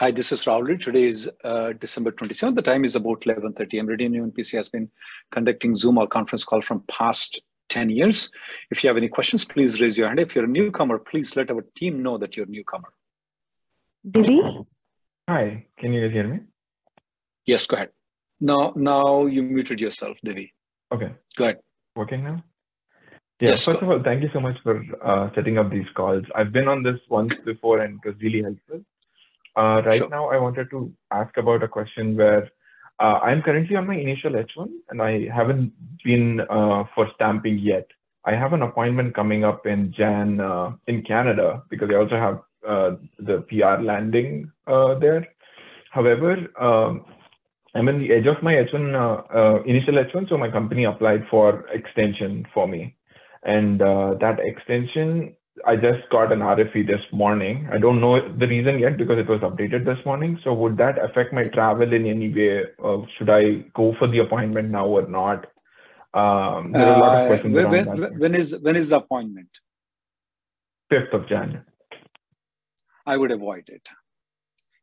Hi, this is Rahul. Today is uh, December 27th. The time is about 11.30 am. Reddy Neumann PC has been conducting Zoom or conference call from past 10 years. If you have any questions, please raise your hand. If you're a newcomer, please let our team know that you're a newcomer. Divi? Hi, can you guys hear me? Yes, go ahead. Now, now you muted yourself, Devi. Okay. Go ahead. Working now? Yeah, Yes, first go- of all, thank you so much for uh, setting up these calls. I've been on this once before and it was really helpful. Uh, right Sure. now, I wanted to ask about a question where uh, I'm currently on my initial H1 and I haven't been uh, for stamping yet. I have an appointment coming up in Jan uh, in Canada because I also have uh, the PR landing uh, there. However, um, I'm in the edge of my H1 uh, uh, initial H1, so my company applied for extension for me, and uh, that extension I just got an RFE this morning. I don't know the reason yet because it was updated this morning. So would that affect my travel in any way? Uh, should I go for the appointment now or not? Um, there are a lot of Uh, questions when, around when, that. when is when is the appointment? 5th of January. I would avoid it.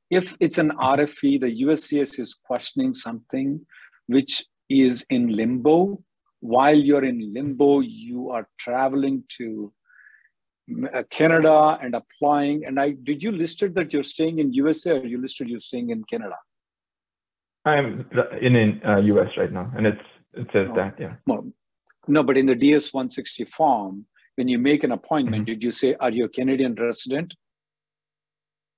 If it's an RFE, the USCIS is questioning something which is in limbo. While you're in limbo, you are traveling to uh, Canada and applying. And I did you listed that you're staying in USA or you listed you're staying in Canada? I'm in in uh, US right now, and it's it says Oh. that yeah. No, no, but in the DS 160 form, when you make an appointment, did you say, are you a Canadian resident?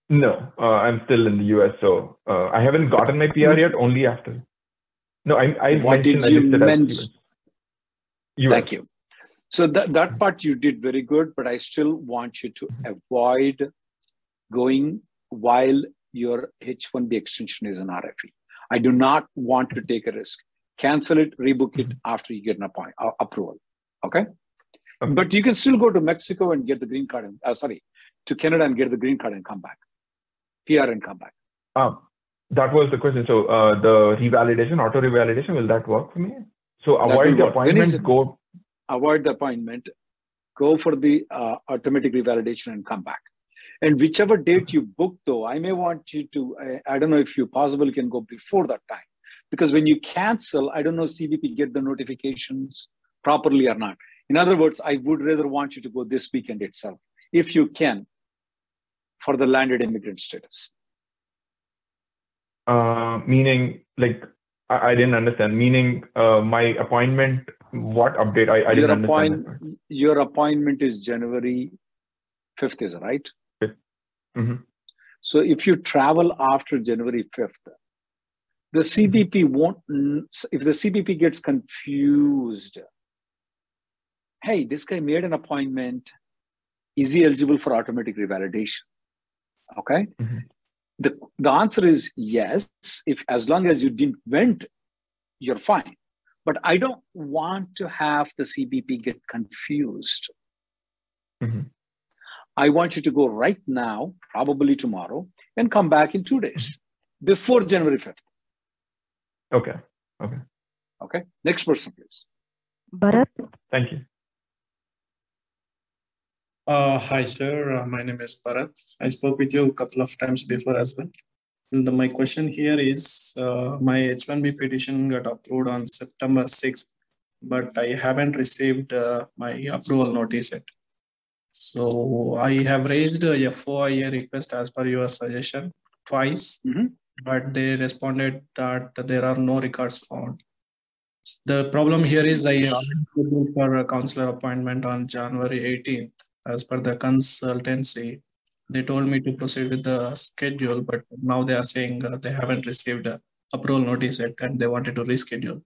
No, uh, I'm still in the US, so uh, I haven't gotten my PR yet. Only after. No, I I What did I you listed as mention? US. Thank you. So that, that part you did very good, but I still want you to avoid going while your H1B extension is an RFE. I do not want to take a risk. Cancel it, rebook it after you get an appoint, uh, approval. Okay? Okay. But you can still go to Mexico and get the green card, and, uh, sorry, to Canada and get the green card and come back. PR and come back. Um, that was the question. So uh, the revalidation, auto revalidation, will that work for me? So avoid the work. When is appointment. Go. Avoid the appointment, go for the uh, automatic revalidation and come back. And whichever date you book, though, I may want you to, I, I don't know if you possibly can go before that time. Because when you cancel, I don't know CBP get the notifications properly or not. In other words, I would rather want you to go this weekend itself, if you can, for the landed immigrant status. Uh, meaning, like, I, I didn't understand. Meaning, uh, my appointment. What update? I, I your, appoint, that your appointment is January 5th, is it right? Mhm. So if you travel after January 5th, the CBP won't, if the CBP gets confused, hey, this guy made an appointment, is he eligible for automatic revalidation? Okay. Mhm. The, the answer is yes. If as long as you didn't went, you're fine. But I don't want to have the CBP get confused. Mhm. I want you to go right now, probably tomorrow, and come back in two days before January 5th. Okay. Okay. Okay. Next person, please. Bharat? Thank you. Uh, hi, sir. Uh, my name is Bharat. I spoke with you a couple of times before as well. The- my question here is uh, my H1B petition got approved on September 6th, but I haven't received uh, my approval notice yet. So I have raised a FOIA request as per your suggestion twice, Mhm. but they responded that there are no records found. The problem here is I scheduled for a consular appointment on January 18th. As per the consultancy, they told me to proceed with the schedule, but now they are saying uh, they haven't received a approval notice yet and they wanted to reschedule.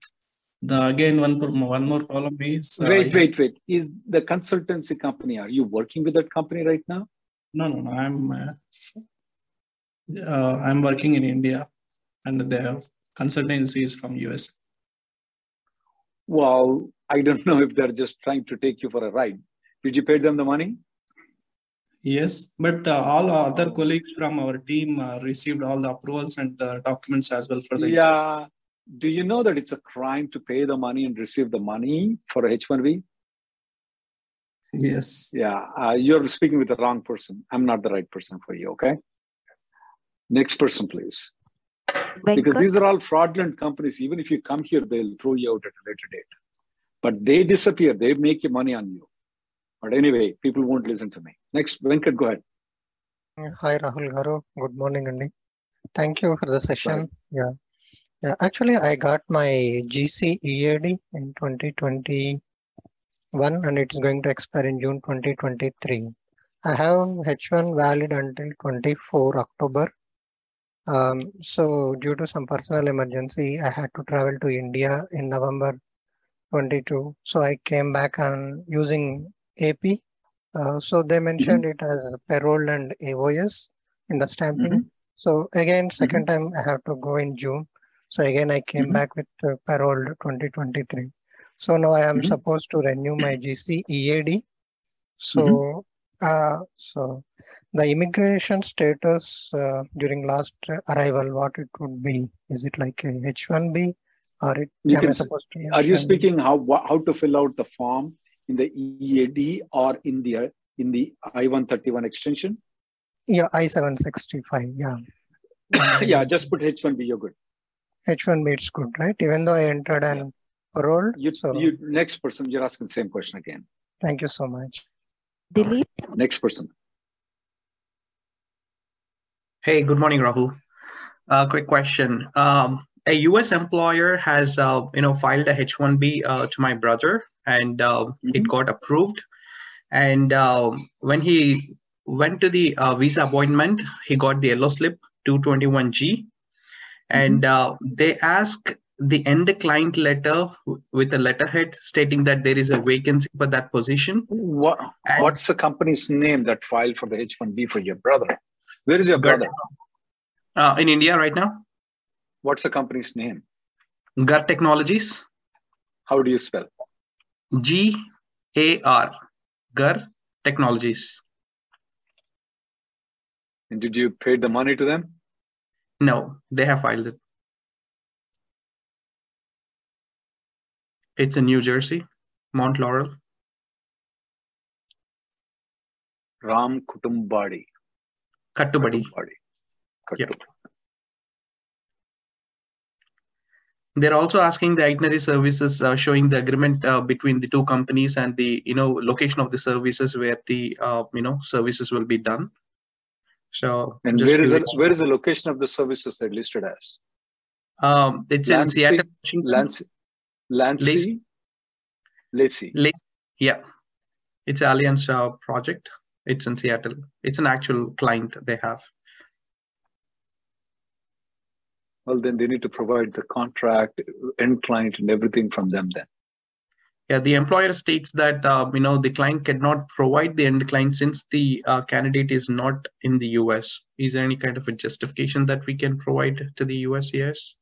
The again one one more problem is uh, wait wait wait is the consultancy company are you working with that company right now? No no no I'm uh, uh, I'm working in India and the consultancy is from US. Well, I don't know if they're just trying to take you for a ride. Did you pay them the money? Yes, but uh, all other colleagues from our team uh, received all the approvals and the documents as well for the. Yeah. Do you know that it's a crime to pay the money and receive the money for a H1B? Yes. Yeah. Uh, you're speaking with the wrong person. I'm not the right person for you. Okay. Next person, please. Venkat? Because these are all fraudulent companies. Even if you come here, they'll throw you out at a later date. But they disappear. They make your money on you. But anyway, people won't listen to me. Next, Venkat, go ahead. Hi, Rahul Garu. Good morning, Andy. Thank you for the session. Right. Yeah. Yeah, actually, I got my GC EAD in 2021 and it's going to expire in June 2023. I have H1 valid until 24 October. Um, so due to some personal emergency, I had to travel to India in November 22. So I came back and using AP. Uh, so they mentioned mm-hmm. it as payroll and AOS in the stamping. Mm-hmm. So again, 2nd mm-hmm. time I have to go in June. So again, I came mm-hmm. back with uh, payroll 2023. So now I am mm-hmm. supposed to renew my GC EAD. So, mm-hmm. uh, so the immigration status uh, during last arrival, what it would be? Is it like a H1B or it, you can, are you speaking how how to fill out the form in the EAD or in the in the I-131 extension? Yeah, I-765, yeah. yeah, just put H-1B, you're good. H-1B, it's good, right? Even though I entered an parole. You, so... you, next person, you're asking the same question again. Thank you so much. Delete. Next person. Hey, good morning, Rahul. Uh, quick question. Um, a U.S. employer has, uh, you know, filed a H-1B uh, to my brother, and uh, mm-hmm. it got approved. And um, when he went to the uh, visa appointment, he got the yellow slip 221G, mm-hmm. and uh, they asked the end client letter with a letterhead stating that there is a vacancy for that position. What, what's the company's name that filed for the H1B for your brother? Where is your brother? Uh, in India right now. What's the company's name? GAR Technologies. How do you spell? G A R. GAR Technologies. And did you pay the money to them? No, they have filed it. It's in New Jersey, Mount Laurel. Ram Kutumbadi. Kattubadi. Kattubadi. Yeah. They're also asking the itinerary services uh, showing the agreement uh, between the two companies and the you know location of the services where the uh, you know services will be done. So and where is it where is the location of the services that listed as? Um it's Lansing, in seattle Lansing, Lansing, Lacey. Lacey. yeah. It's alliance uh, project. It's in seattle. It's an actual client they have well, then they need to provide the contract, end client, and everything from them then. Yeah, the employer states that uh, you know the client cannot provide the end client since the uh, candidate is not in the US. Is there any kind of a justification that we can provide to the US? Yes.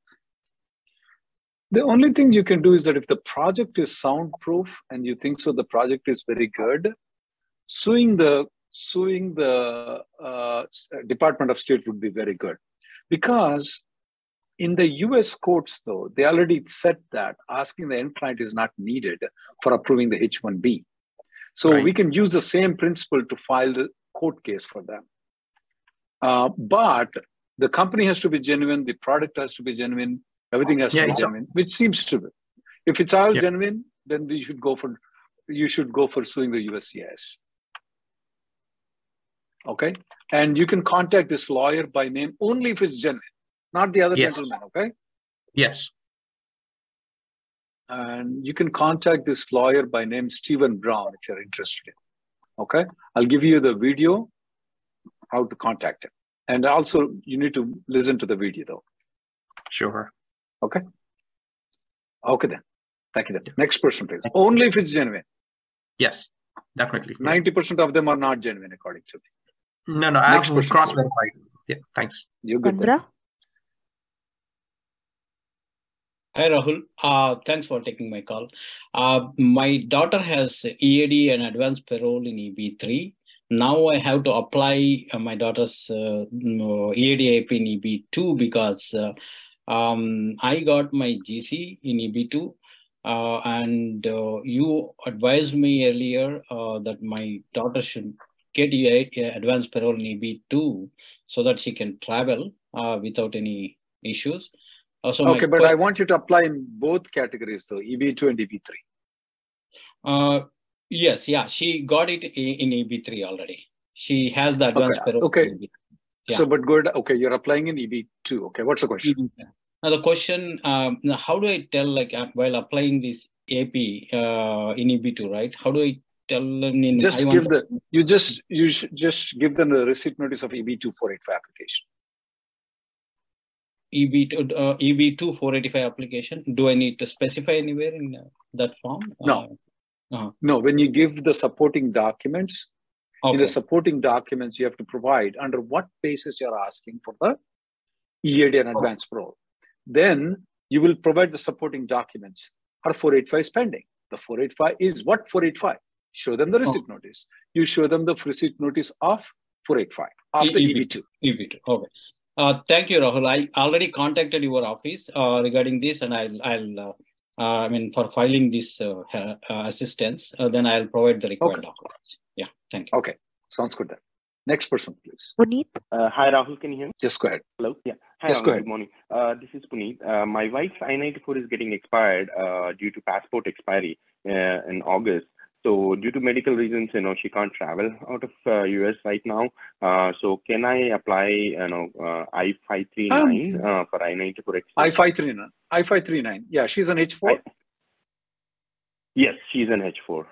The only thing you can do is that if the project is soundproof and you think so, the project is very good, suing the suing the uh, Department of State would be very good, because in the US courts, though, they already said that asking the end client is not needed for approving the H 1B. So right. we can use the same principle to file the court case for them. Uh, but the company has to be genuine, the product has to be genuine, everything has yeah, to be genuine, which seems to be. If it's all yeah. genuine, then you should go for you should go for suing the USCIS. Okay, and you can contact this lawyer by name only if it's genuine not the other yes. gentleman. Okay. Yes. and you can contact this lawyer by name Stephen Brown if you're interested in. Okay, I'll give you the video how to contact him, and also you need to listen to the video though. Sure. Okay. Okay then. Thank you then. Next person, please. Only if it's genuine. Yes, definitely. Ninety percent of them are not genuine, according to me. No, no, I Next have person, cross please. verified. Yeah, thanks. You're good. Then. Hi, Rahul. Uh, thanks for taking my call. Uh, my daughter has EAD and advanced parole in EB3. Now I have to apply uh, my daughter's uh, EAD AP in EB2 because uh, um, I got my GC in EB2. Uh, and uh, you advised me earlier uh, that my daughter should get EA advanced parole in EB2 so that she can travel uh, without any issues. Uh, so Okay, but que- I want you to apply in both categories, though EB2 and EB3. Uh, yes, yeah, she got it in EB3 already. She has the advanced Okay, parole. okay. Yeah. So, but good. Okay, you're applying in EB2. Okay, what's the question? Now the question, um, how do I tell like uh, while applying this AP uh, in EB2, right? How do I tell them in Just I give the you just you should just give them the receipt notice of EB2 485 application. EB2 uh, EB2 485 application? Do I need to specify anywhere in uh, that form? No. Uh, No, when you give the supporting documents, in the supporting documents, you have to provide under what basis you're asking for the EAD and advance parole. Then you will provide the supporting documents. Our 485 is pending. The 485 is what 485? Show them the receipt notice. You show them the receipt notice of 485 of the E- EB2. EB2. Okay. Uh, thank you, Rahul. I already contacted your office uh, regarding this, and I'll, I'll uh, uh, I mean, for filing this uh, uh, assistance, uh, then I'll provide the required Okay. documents. Yeah, thank you. Okay, sounds good then. Next person, please. Puneet, Uh, hi, Rahul. Can you hear me? Just go ahead. Hello. Yeah. Hi, Yes, Rahul. go ahead. Good morning. Uh, this is Puneet. Uh, my wife's I-94 is getting expired uh, due to passport expiry uh, in August. So, due to medical reasons, you know, she can't travel out of uh, US right now. Uh, so, can I apply, you know, uh, I-539 uh, for I-94 extension? I-539. I-539. Yeah, she's an H4. Yes, she's an H4.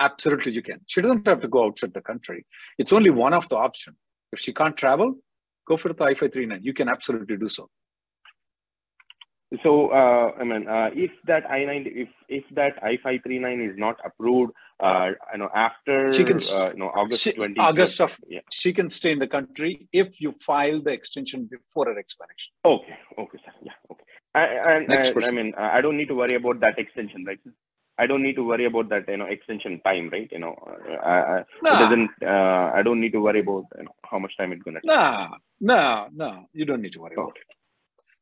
Absolutely, you can. She doesn't have to go outside the country. It's only one of the option. If she can't travel, go for the I-539. You can absolutely do so. So, uh, I mean, uh, if that I-9, if if that I-539 is not approved, uh, you know, after She can uh, you know August She- 20, August of yeah. she can stay in the country if you file the extension before her expiration. Okay, okay, sir. Yeah, okay. I, and, I person. mean, uh, I don't need to worry about that extension, right? I don't need to worry about that, you know, extension time, right? You know, uh, I, I, it Nah, doesn't. Uh, I don't need to worry about you know how much time it's gonna take. nah, nah, no. You don't need to worry about it.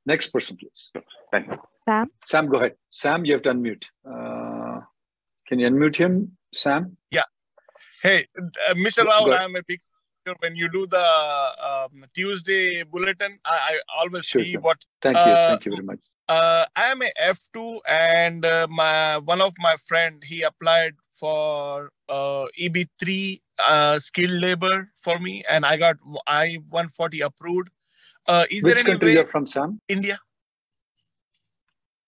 Next person, please. Thank you. Sam, Sam, go ahead. Sam, you have to unmute. Uh, can you unmute him, Sam? Yeah. Hey, uh, Mr. Go- Rahul. I'm a big fan. when you do the um, Tuesday bulletin. I, I always Sure, see sure. what Thank you. Uh, Thank you very much. uh, I am a F2, and uh, my one of my friend he applied for uh, EB3 uh, skilled labor for me, and I got I 140 approved. Uh, is Which there any country way you're from, Sam? India?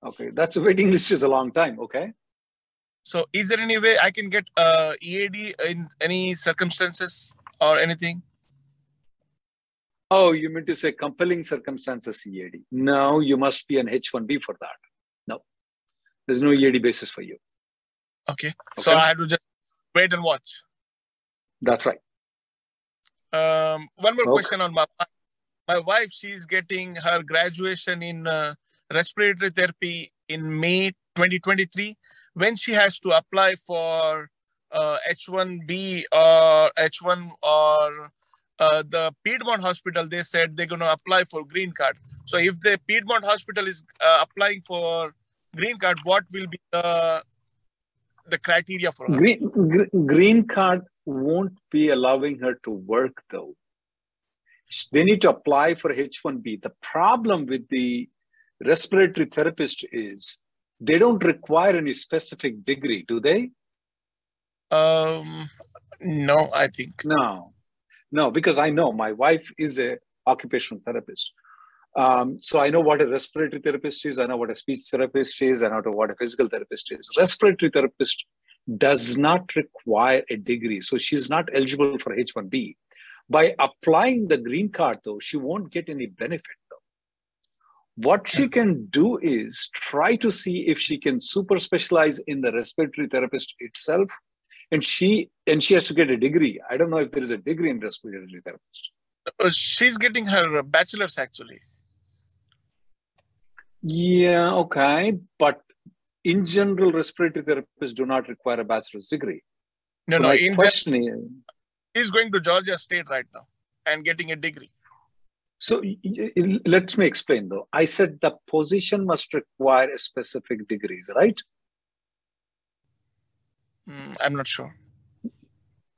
Okay, that's a waiting list is a long time. Okay. So is there any way I can get uh, EAD in any circumstances or anything? Oh, you mean to say compelling circumstances EAD? No, you must be an H1B for that. No, there's no EAD basis for you. Okay, so I had to just wait and watch. That's right. Um, one more Okay. question on my my wife. She's getting her graduation in uh, respiratory therapy in May 2023. When she has to apply for uh, H1B or H1 or uh, the Piedmont Hospital, they said they're going to apply for green card. So if the Piedmont Hospital is uh, applying for green card, what will be the the criteria for her? Green, green card won't be allowing her to work though. They need to apply for H1B. The problem with the respiratory therapist is they don't require any specific degree, do they? Um, no, I think. No, no, because I know my wife is a occupational therapist. Um, so I know what a respiratory therapist is. I know what a speech therapist is. I know what a physical therapist is. Respiratory therapist does not require a degree, so she's not eligible for H-1B. By applying the green card, though, she won't get any benefit. Though, what she can do is try to see if she can super specialize in the respiratory therapist itself, and she and she has to get a degree. I don't know if there is a degree in respiratory therapist. Uh, she's getting her bachelor's actually. Yeah, okay. But in general, respiratory therapists do not require a bachelor's degree. No, so no. In question gen- is, he's going to Georgia State right now and getting a degree. so let me explain though. I said the position must require a specific degrees, right? Hmm, I'm not sure.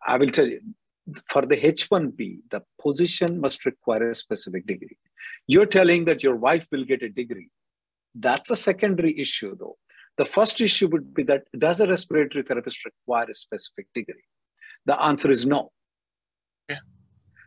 I will tell you. For the H1B, the position must require a specific degree. You're telling that your wife will get a degree. That's a secondary issue, though. The first issue would be that does a respiratory therapist require a specific degree? The answer is no. Yeah.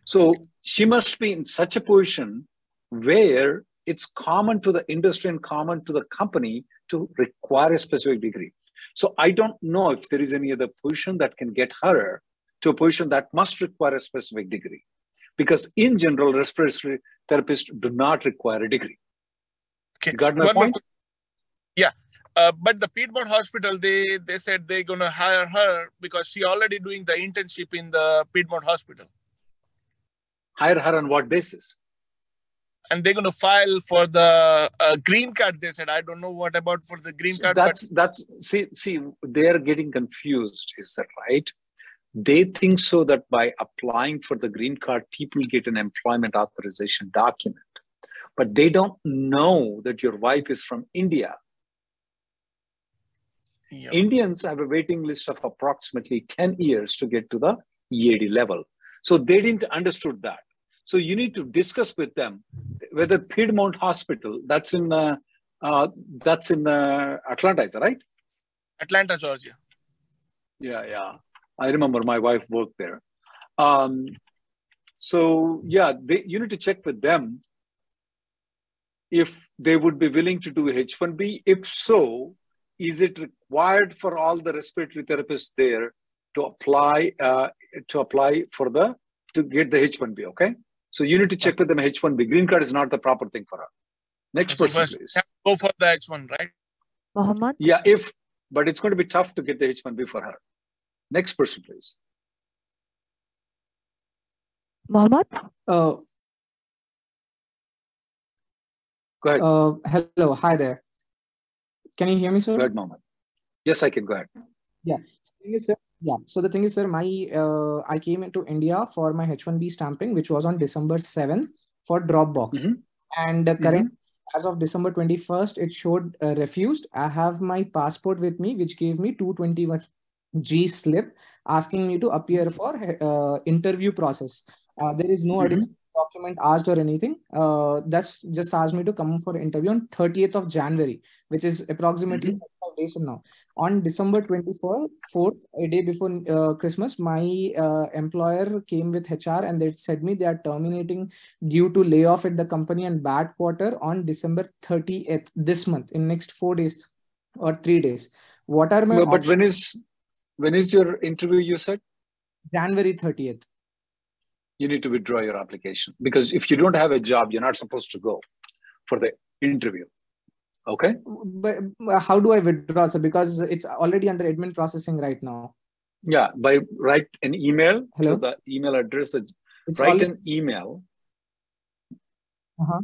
So she must be in such a position where it's common to the industry and common to the company to require a specific degree. So I don't know if there is any other position that can get her to a position that must require a specific degree. Because in general, respiratory therapists do not require a degree. Okay. You got my One point? Yeah. Uh, but the Piedmont Hospital, they they said they're gonna hire her because she already doing the internship in the Piedmont Hospital, Hire her on what basis? and they're gonna file for the uh, green card. They said I don't know what about for the green card, that's that's see see they are getting confused. Is that right? They think so that by applying for the green card, people get an employment authorization document, but they don't know that your wife is from India. Yeah. Indians have a waiting list of approximately 10 years to get to the EAD level. So they didn't understood that. So you need to discuss with them whether Piedmont Hospital, that's in uh, uh, that's in uh, Atlanta, is that right? Atlanta, Georgia. Yeah, yeah. I remember my wife worked there. Um, so yeah, they, you need to check with them if they would be willing to do H1B. If so, is it required for all the respiratory therapists there to apply uh, to apply for the to get the H1B? Okay, so you need to check with them H1B. Green card is not the proper thing for her. Next So person, first, please. go for the H1, right? Mohammed, Yeah, if but it's going to be tough to get the H1B for her. Next person, please. Mohammed, Uh, Go ahead. uh, hello, hi there. Can you hear me, sir? Go ahead, Mohammed. Yes, I can go ahead. Yeah. So the thing is, sir, yeah. So the thing is, sir, my uh, I came into India for my H1B stamping, which was on December 7th for Dropbox. Mhm. And uh, current as of December 21st, it showed uh, refused. I have my passport with me, which gave me 221 G slip asking me to appear for uh, interview process. Uh, there is no Mhm. Document asked or anything. Uh, that's just asked me to come for interview on 30th of January, which is approximately 35 days from now. On December 24th, 4th, a day before uh, Christmas, my uh, employer came with HR and they said me they are terminating due to layoff at the company and bad quarter on December 30th this month in next four days or three days. What are my Well, but options? when is when is your interview? You said January 30th. You need to withdraw your application because if you don't have a job, you're not supposed to go for the interview. Okay. But how do I withdraw? So because it's already under admin processing right now. Yeah, by write an email Hello? to the email address. It's write already, an email. uh-huh.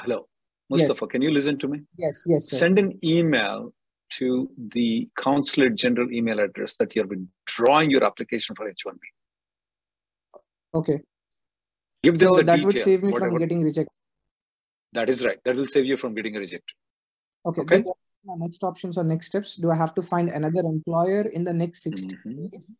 Hello, Yes. Mustafa. Can you listen to me? Yes, yes, sir. Send an email to the consulate general email address that you're withdrawing your application for H1B. Okay. Give them So the that detail. would save me whatever. from getting rejected. That is right. That will save you from getting rejected. Okay. Okay. Next options or next steps? Do I have to find another employer in the next 60 Mhm. days?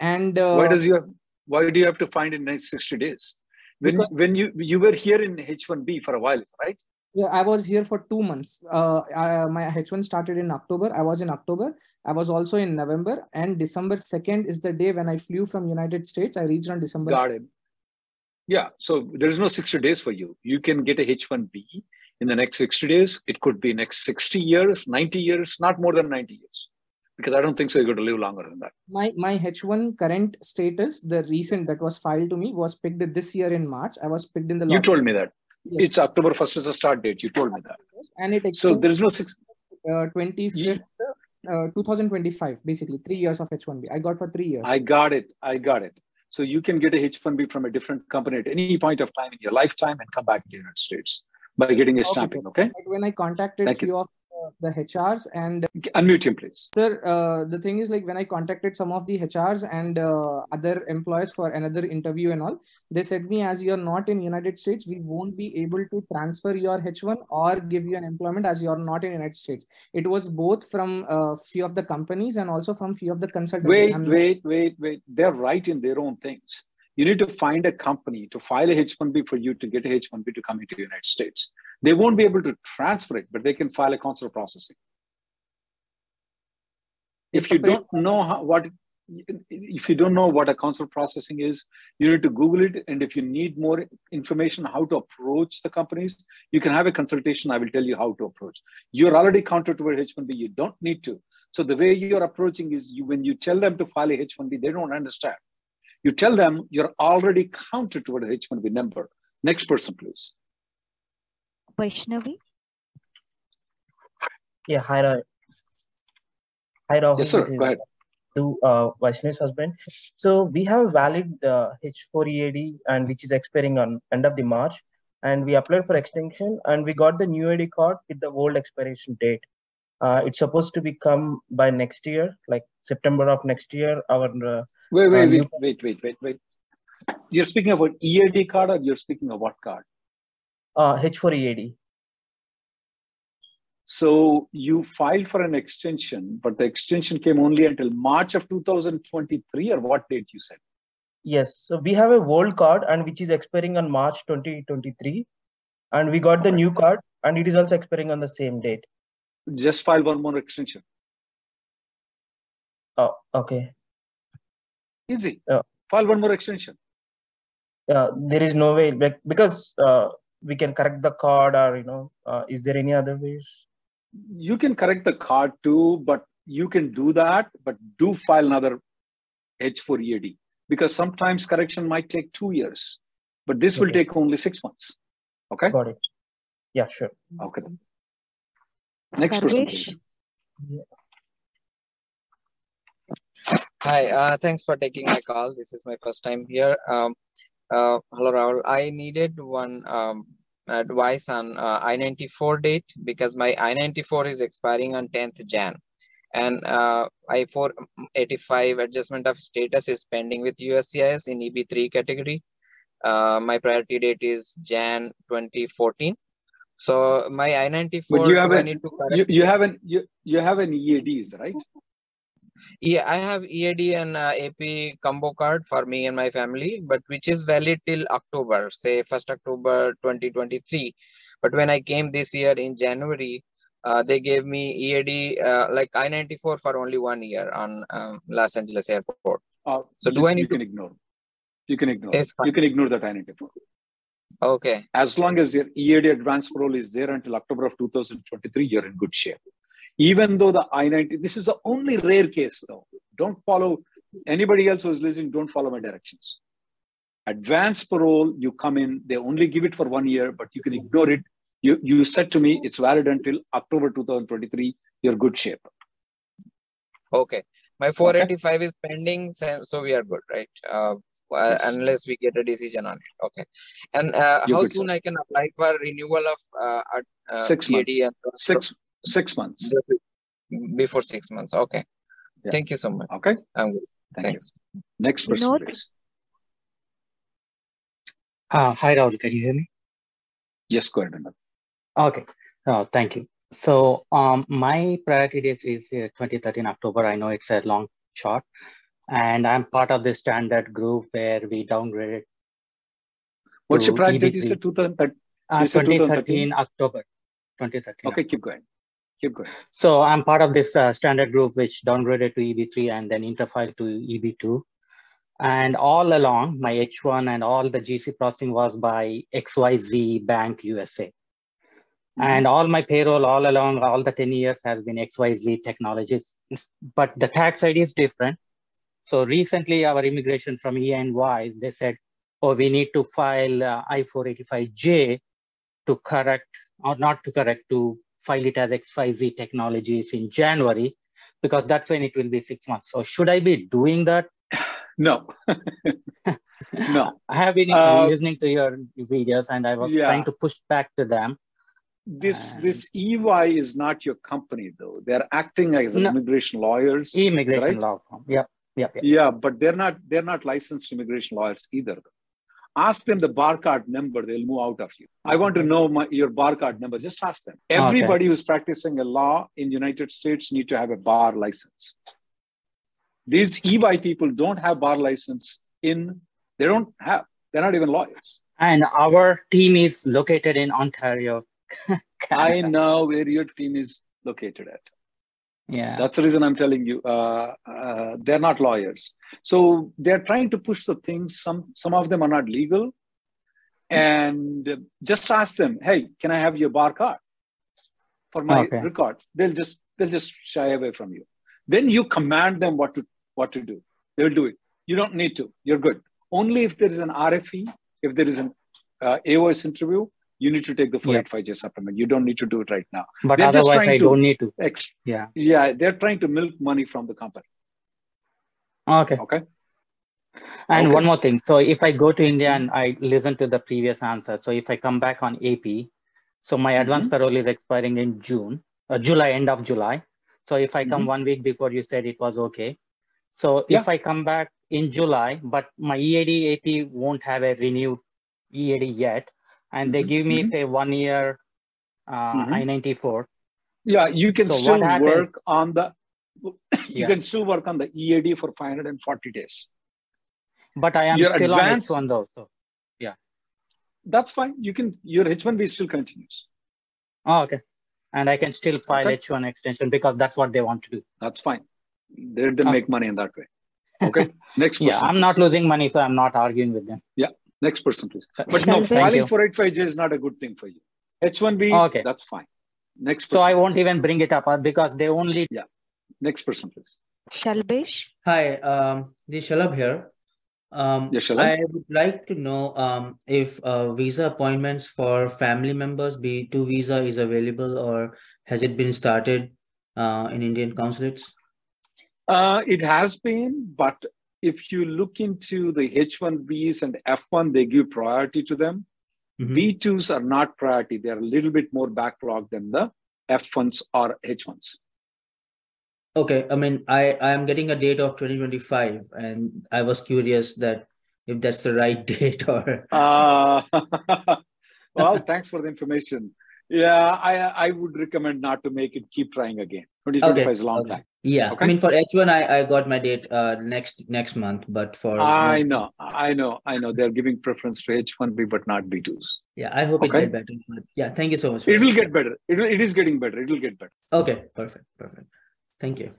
And uh, why does you have, why do you have to find in next 60 days when Because- when you you were here in h1b for a while right Yeah, I was here for two months. Uh, I, my H1 started in October. I was in October. I was also in November, and December second is the day when I flew from United States. I reached on December. got it Yeah. So there is no 60 days for you. You can get a H1B in the next 60 days. It could be next 60 years, 90 years, not more than 90 years. Because I don't think so you're going to live longer than that. My my H1 current status, the recent that was filed to me was picked this year in March. I was picked in the You told me that. Yes. It's October 1st is the start date. You told me that. and it So there is no six. uh, 25th, uh, 2025, basically three years of H1B. I got for three years. I got it. I got it. So you can get a H1B from a different company at any point of time in your lifetime and come back to the United States by getting a Okay, stamping. sir. Okay. Like when I contacted Thank you. of the HRs and Unmute him, please. Sir, uh, the thing is like when I contacted some of the HRs and uh, other employers for another interview and all, they said me as you're not in United States, we won't be able to transfer your H1 or give you an employment as you're not in United States. It was both from uh, few of the companies and also from few of the consultants. Wait, wait, wait, wait. They're right in their own things. You need to find a company to file a H1B for you to get a H1B to come into the United States. They won't be able to transfer it, but they can file a consular processing. If you don't know how, what, if you don't know what a consular processing is, you need to Google it. And if you need more information how to approach the companies, you can have a consultation. I will tell you how to approach. You're already counted toward H1B. You don't need to. So the way you're approaching is you when you tell them to file a H1B, they don't understand. You tell them you're already counted toward a H1B number. Next person, please. Vaishnavi? Yeah, hi, Ra- hi, Rahul. Yes, sir. Go ahead. To uh, Vaishnavi's husband. So we have a valid uh, H4 EAD and which is expiring on end of the March, and we applied for extension and we got the new EAD card with the old expiration date. Uh, it's supposed to become by next year, like September of next year. Our uh, Wait, uh, wait, new- wait, wait, wait, wait, wait. You're speaking about EAD card or you're speaking of what card? uh, H4 EAD. So you filed for an extension, but the extension came only until March of 2023, or what date you said? Yes, so we have a old card and which is expiring on March 2023, and we got the new card and it is also expiring on the same date. Just file one more extension. Oh, okay. Easy. Yeah. File one more extension. Uh, there is no way, like because uh, we can correct the card, or you know, uh, is there any other ways? You can correct the card too, but you can do that, but do file another H4 EAD because sometimes correction might take two years, but this will take only six months. Okay. Got it. Yeah, sure. Okay. Then. Next person, please. Hi, uh, thanks for taking my call. This is my first time here. Um, uh, hello, Rahul. I needed one um, advice on uh, I-94 date because my I-94 is expiring on 10th Jan. And uh, I-485 adjustment of status is pending with USCIS in EB3 category. Uh, my priority date is Jan 2014. So my I-94, But you have to you, you have an you, you have an EADs, right? Yeah, I have EAD and uh, AP combo card for me and my family, but which is valid till October, say 1st October 2023. But when I came this year in January, uh, they gave me EAD uh, like I-94 for only one year on um, Los Angeles airport. Uh, So you, do I you need can to? ignore. You can ignore. You can ignore that I-94. Okay. As long as your EAD advance parole is there until October of 2023, you're in good shape. Even though the I-90, this is the only rare case though. Don't follow anybody else who's listening, don't follow my directions. Advance parole, you come in, they only give it for one year, but you can ignore it. You, you said to me, it's valid until October 2023, you're good shape. Okay. My 485 is pending, so we are good, right? Uh, Yes. unless we get a decision on it. Okay. And uh, how good, soon sir. I can apply for renewal of uh, ad- uh, Six EAD months. Six, six months. before six months? Okay. Yeah. Thank you so much. Okay. I'm good. Thank Thanks. you. Next person, Vinod? please. Uh, hi, Rahul. Can you hear me? Yes, go ahead. Anand. Okay. Uh, thank you. So, um, my priority date is uh, 2013 October. I know it's a long shot, and I'm part of the standard group where we downgraded. What's your priority date? You EB3. said 2013. Uh, 2013 2013? October. 2013. Okay, keep going. Keep going. So I'm part of this uh, standard group which downgraded to EB3 and then interfiled to EB2. And all along, my H1 and all the GC processing was by XYZ Bank USA. Mm-hmm. And all my payroll all along, all the 10 years has been XYZ technologies, but the tax ID is different. So recently our immigration from ENY, they said, oh, we need to file uh, I-485J to correct, or not to correct, to file it as XYZ technologies in January, because that's when it will be six months. So should I be doing that? No. no. I have been Uh, listening to your videos and I was Yeah. trying to push back to them. This this EY is not your company though. They're acting as No. immigration lawyers. Immigration right? law firm. Yep. Yep. yep. Yeah, but they're not they're not licensed immigration lawyers either. Ask them the bar card number, they'll move out of you. I want to know my, your bar card number. Just ask them. Okay. Everybody who's practicing a law in United States need to have a bar license. These EY people don't have bar license in, they don't have, they're not even lawyers. And our team is located in Ontario. I know where your team is located at. Yeah. That's the reason I'm telling you. Uh, uh, they're not lawyers, so they're trying to push the things. Some some of them are not legal, and just ask them, "Hey, can I have your bar card for my Okay. record?" They'll just they'll just shy away from you. Then you command them what to what to do. They'll do it. You don't need to. You're good. Only if there is an RFE, if there is an uh, AOS interview, you need to take the 485J supplement. You don't need to do it right now. But They're otherwise, I don't need to. ex- Yeah. yeah, they're trying to milk money from the company. Okay. Okay. And Okay. one more thing. So if I go to India and I listen to the previous answer, so if I come back on AP, so my advance Mhm. parole is expiring in June, uh, July, end of July. So if I come Mhm. one week before, you said it was okay. So Yeah. if I come back in July, but my EAD AP won't have a renewed EAD yet, and they Mhm. give me Mhm. say one year uh, Mhm. I-94. Yeah, you can So still happens- work on the you Yeah. can still work on the EAD for 540 days. But I am Your still advance- on H1 though. So yeah. That's fine. You can your H1B still continues. Oh, okay. And I can still file Okay. H1 extension because that's what they want to do. That's fine. They they Okay. make money in that way. Okay. Next person. Yeah, I'm not losing money, so I'm not arguing with them. Yeah. Next person, please. But no, Thank filing you. for 85J is not a good thing for you. H1B, Okay. that's fine. Next So. I won't even bring it up uh, because they only. Yeah. Next person, please. Shalbesh. Hi, um, this is Shalabh here. Um, Yes, Shalabh. I would like to know um, if uh, visa appointments for family members, B2 visa, is available or has it been started uh, in Indian consulates? Uh, it has been, but if you look into the H1Bs and F1, they give priority to them. Mhm. B2s are not priority. They're a little bit more backlogged than the F1s or H1s. Okay, I mean, I I am getting a date of 2025, and I was curious that if that's the right date or Uh, well, thanks for the information. Yeah, I, I would recommend not to make it. Keep trying again. 2025 Okay, is a long okay. time. Yeah, Okay. I mean for H1, I, I got my date uh next next month, but for I know, I know, I know. They're giving preference to H1B, but not B2s. yeah, I hope it Okay. get better. But yeah, thank you so much. It will that. get better. It, will, it is getting better. It will get better. Okay, perfect, perfect. Thank you.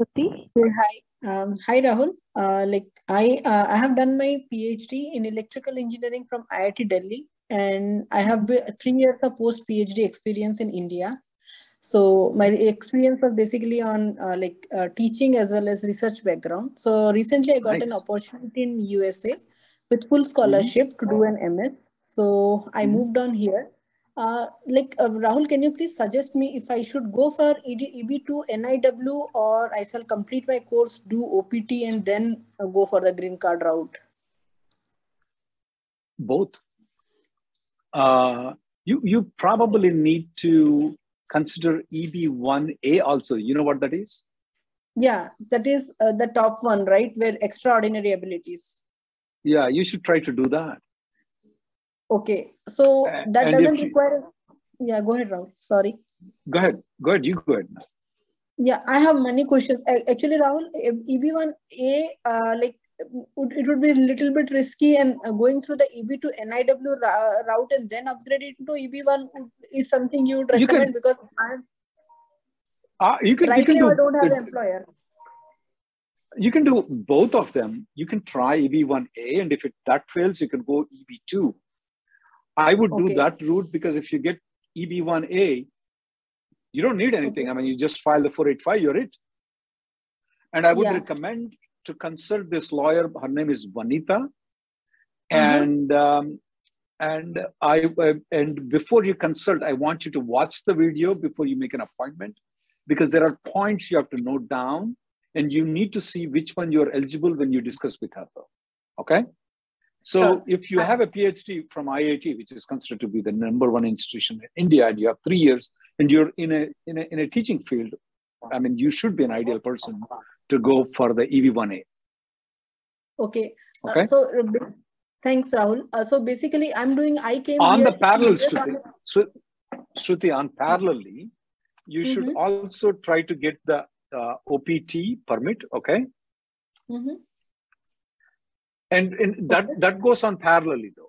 Hi, um, hi Rahul. Uh, like I, uh, I have done my PhD in electrical engineering from IIT Delhi, and I have three years of post PhD experience in India. So my experience was basically on uh, like uh, teaching as well as research background. So recently I got an opportunity in USA with full scholarship to do an MS. So I Mhm. moved on here. Uh, like uh, Rahul, can you please suggest me if I should go for E ED, EB2 NIW or I shall complete my course, do OPT, and then uh, go for the green card route? Both. Uh, you you probably need to consider EB1A also. You know what that is? Yeah, that is uh, the top one, right? Where extraordinary abilities. Yeah, you should try to do that. Okay, so that and doesn't you- require. Yeah, go ahead, Rahul. Sorry. Go ahead. Go ahead. You go ahead. now. Yeah, I have many questions. Actually, Rahul, EB1A, uh, like it would be a little bit risky and uh, going through the EB to NIW route and then upgrade it to EB1 is something you would You can- recommend because I'm, Uh, you can, you can do I don't have an employer. you can do both of them. You can try EB1A, and if it, that fails, you can go EB2. I would do that route because if you get EB1A, you don't need anything. I mean, you just file the 485, you're it. And I would Yeah. recommend to consult this lawyer. Her name is Vanita, Uh-huh. and um, and I uh, and before you consult, I want you to watch the video before you make an appointment, because there are points you have to note down, and you need to see which one you're eligible when you discuss with her. Though, okay. So Sure. if you have a PhD from IIT, which is considered to be the number one institution in India, and you have three years, and you're in a in a in a teaching field, I mean, you should be an ideal person to go for the E EB1A. Okay. Uh, Okay. so uh, thanks, Rahul. Uh, so basically, I'm doing. I came on the parallel, Shruti, on- Shruti, on parallelly, you should Mhm. also try to get the uh, OPT permit. Okay, Mhm. and, and that that goes on parallelly though.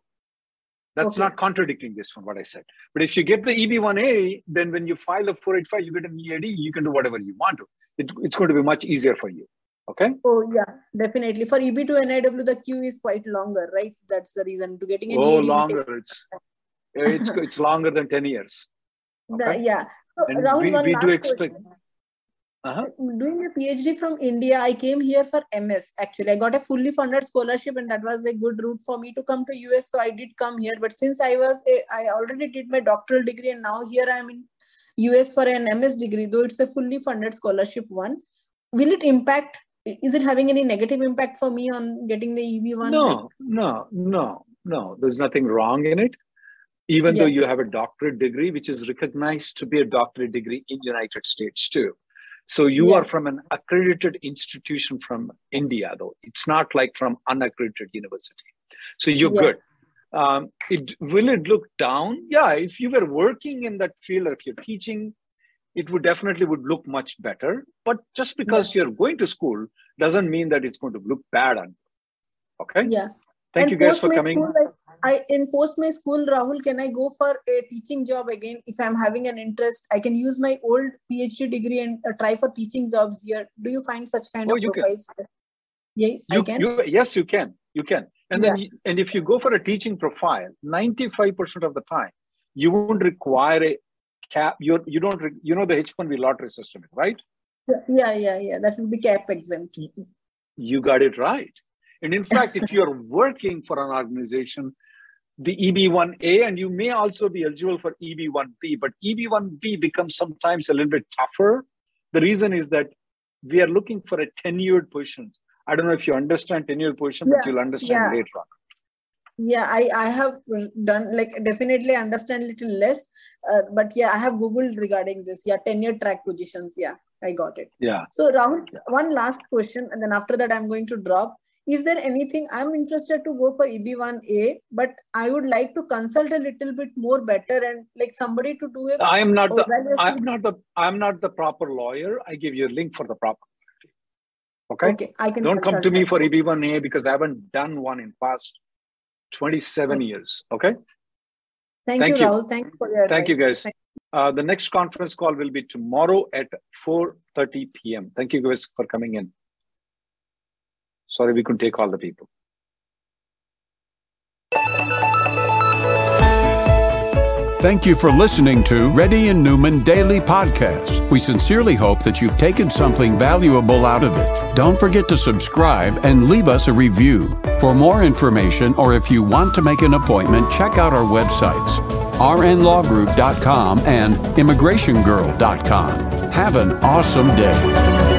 That's Okay. not contradicting this one what I said. But if you get the EB1A, then when you file a 485, you get an EAD, you can do whatever you want to. It, it's going to be much easier for you. Okay. Oh yeah, definitely. For EB to NIW, the queue is quite longer, right? That's the reason to getting an Oh, EAD take- longer. It's it's it's longer than 10 years. The- Okay. yeah. So Rahul, we, one we do expect. question. Uh-huh. Doing a PhD from India, I came here for MS. Actually, I got a fully funded scholarship, and that was a good route for me to come to US. So I did come here. But since I was, a, I already did my doctoral degree, and now here I'm in US for an MS degree. Though it's a fully funded scholarship one, will it impact? Is it having any negative impact for me on getting the EB one? No, no, no, no. There's nothing wrong in it. Even though you have a doctorate degree, which is recognized to be a doctorate degree in United States too. So you Yeah. are from an accredited institution from India, though it's not like from unaccredited university. So you're Yeah. good. Um, it will it look down? Yeah, if you were working in that field or if you're teaching, it would definitely would look much better. But just because you're going to school doesn't mean that it's going to look bad on you. Okay. Yeah. Thank and you guys for coming. School, like, I in post my school, Rahul, can I go for a teaching job again if I'm having an interest? I can use my old PhD degree and uh, try for teaching jobs here. Do you find such kind Oh, of you can. profiles? Yeah, I You, can. you, yes, you can. You can. And then, Yeah. you- and if you go for a teaching profile, 95% of the time, you won't require a cap. You you don't, re- you know, the H1B lottery system, right? yeah, yeah, yeah. That will be cap exempt. You got it right. And in fact, if you're working for an organization, the EB1A, and you may also be eligible for EB1B, but EB1B becomes sometimes a little bit tougher. The reason is that we are looking for a tenured position. I don't know if you understand tenured position, but you'll understand yeah. later on. Yeah, I, I have done like definitely understand a little less, uh, but yeah, I have googled regarding this. Yeah, tenure track positions. Yeah, I got it. Yeah. So Rahul, one last question, and then after that, I'm going to drop. Is there anything I'm interested to go for EB1A, but I would like to consult a little bit more better and like somebody to do it i am not the? I'm not the I'm not the proper lawyer. I give you a link for the proper. Okay. Okay, I can Don't come to me for EB1A because I haven't done one in past 27 years. Okay. Thank, Thank you, you. Rahul. Thank you for your Thank you, advice. guys. Uh, the next conference call will be tomorrow at 4:30 p.m. Thank you guys for coming in. Sorry, we couldn't take all the people. Thank you for listening to Reddy and Neumann Daily Podcast. We sincerely hope that you've taken something valuable out of it. Don't forget to subscribe and leave us a review. For more information or if you want to make an appointment, check out our websites rnlawgroup.com and immigrationgirl.com. Have an awesome day.